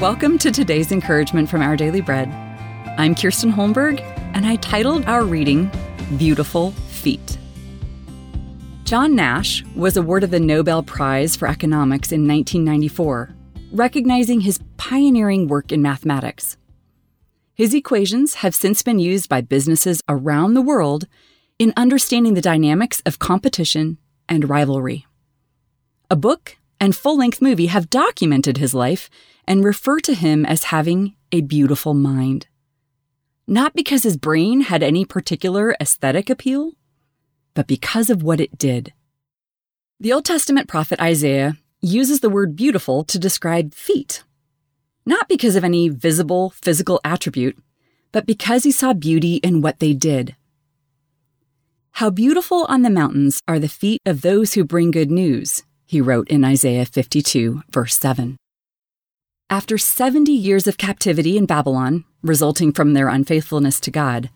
Welcome to today's encouragement from Our Daily Bread. I'm Kirsten Holmberg, and I titled our reading Beautiful Feet. John Nash was awarded the Nobel Prize for Economics in 1994, recognizing his pioneering work in mathematics. His equations have since been used by businesses around the world in understanding the dynamics of competition and rivalry. A book and full length movie have documented his life and refer to him as having a beautiful mind. Not because his brain had any particular aesthetic appeal, but because of what it did. The Old Testament prophet Isaiah uses the word beautiful to describe feet, not because of any visible physical attribute, but because he saw beauty in what they did. How beautiful on the mountains are the feet of those who bring good news, he wrote in Isaiah 52, verse 7. After 70 years of captivity in Babylon, resulting from their unfaithfulness to God,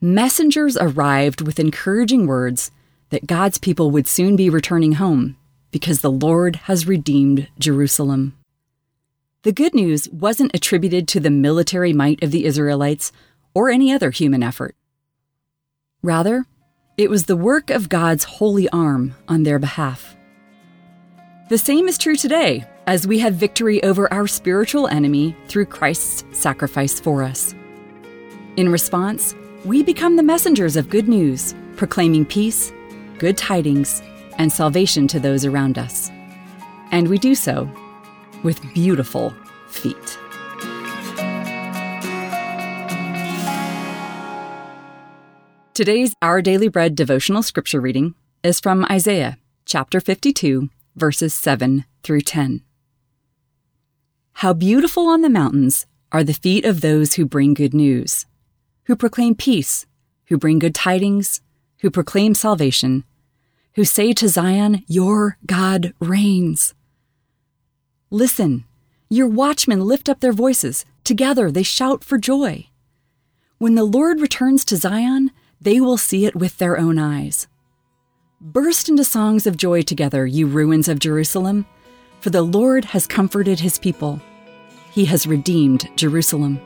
messengers arrived with encouraging words that God's people would soon be returning home because the Lord has redeemed Jerusalem. The good news wasn't attributed to the military might of the Israelites or any other human effort. Rather, it was the work of God's holy arm on their behalf. The same is true today as we have victory over our spiritual enemy through Christ's sacrifice for us. In response, we become the messengers of good news, proclaiming peace, good tidings, and salvation to those around us. And we do so with beautiful feet. Today's Our Daily Bread devotional scripture reading is from Isaiah chapter 52 verses 7 through 10. How beautiful on the mountains are the feet of those who bring good news, who proclaim peace, who bring good tidings, who proclaim salvation, who say to Zion, Your God reigns. Listen, your watchmen lift up their voices. Together they shout for joy. When the Lord returns to Zion, they will see it with their own eyes. Burst into songs of joy together, you ruins of Jerusalem, for the Lord has comforted his people. He has redeemed Jerusalem.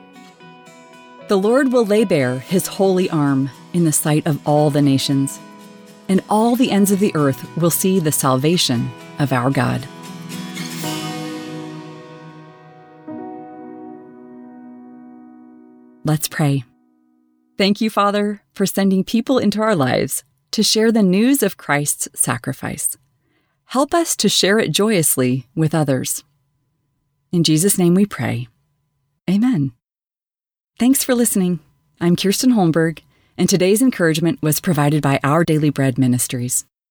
The Lord will lay bare his holy arm in the sight of all the nations, and all the ends of the earth will see the salvation of our God. Let's pray. Thank you, Father, for sending people into our lives to share the news of Christ's sacrifice. Help us to share it joyously with others. In Jesus' name we pray. Amen. Thanks for listening. I'm Kirsten Holmberg, and today's encouragement was provided by Our Daily Bread Ministries.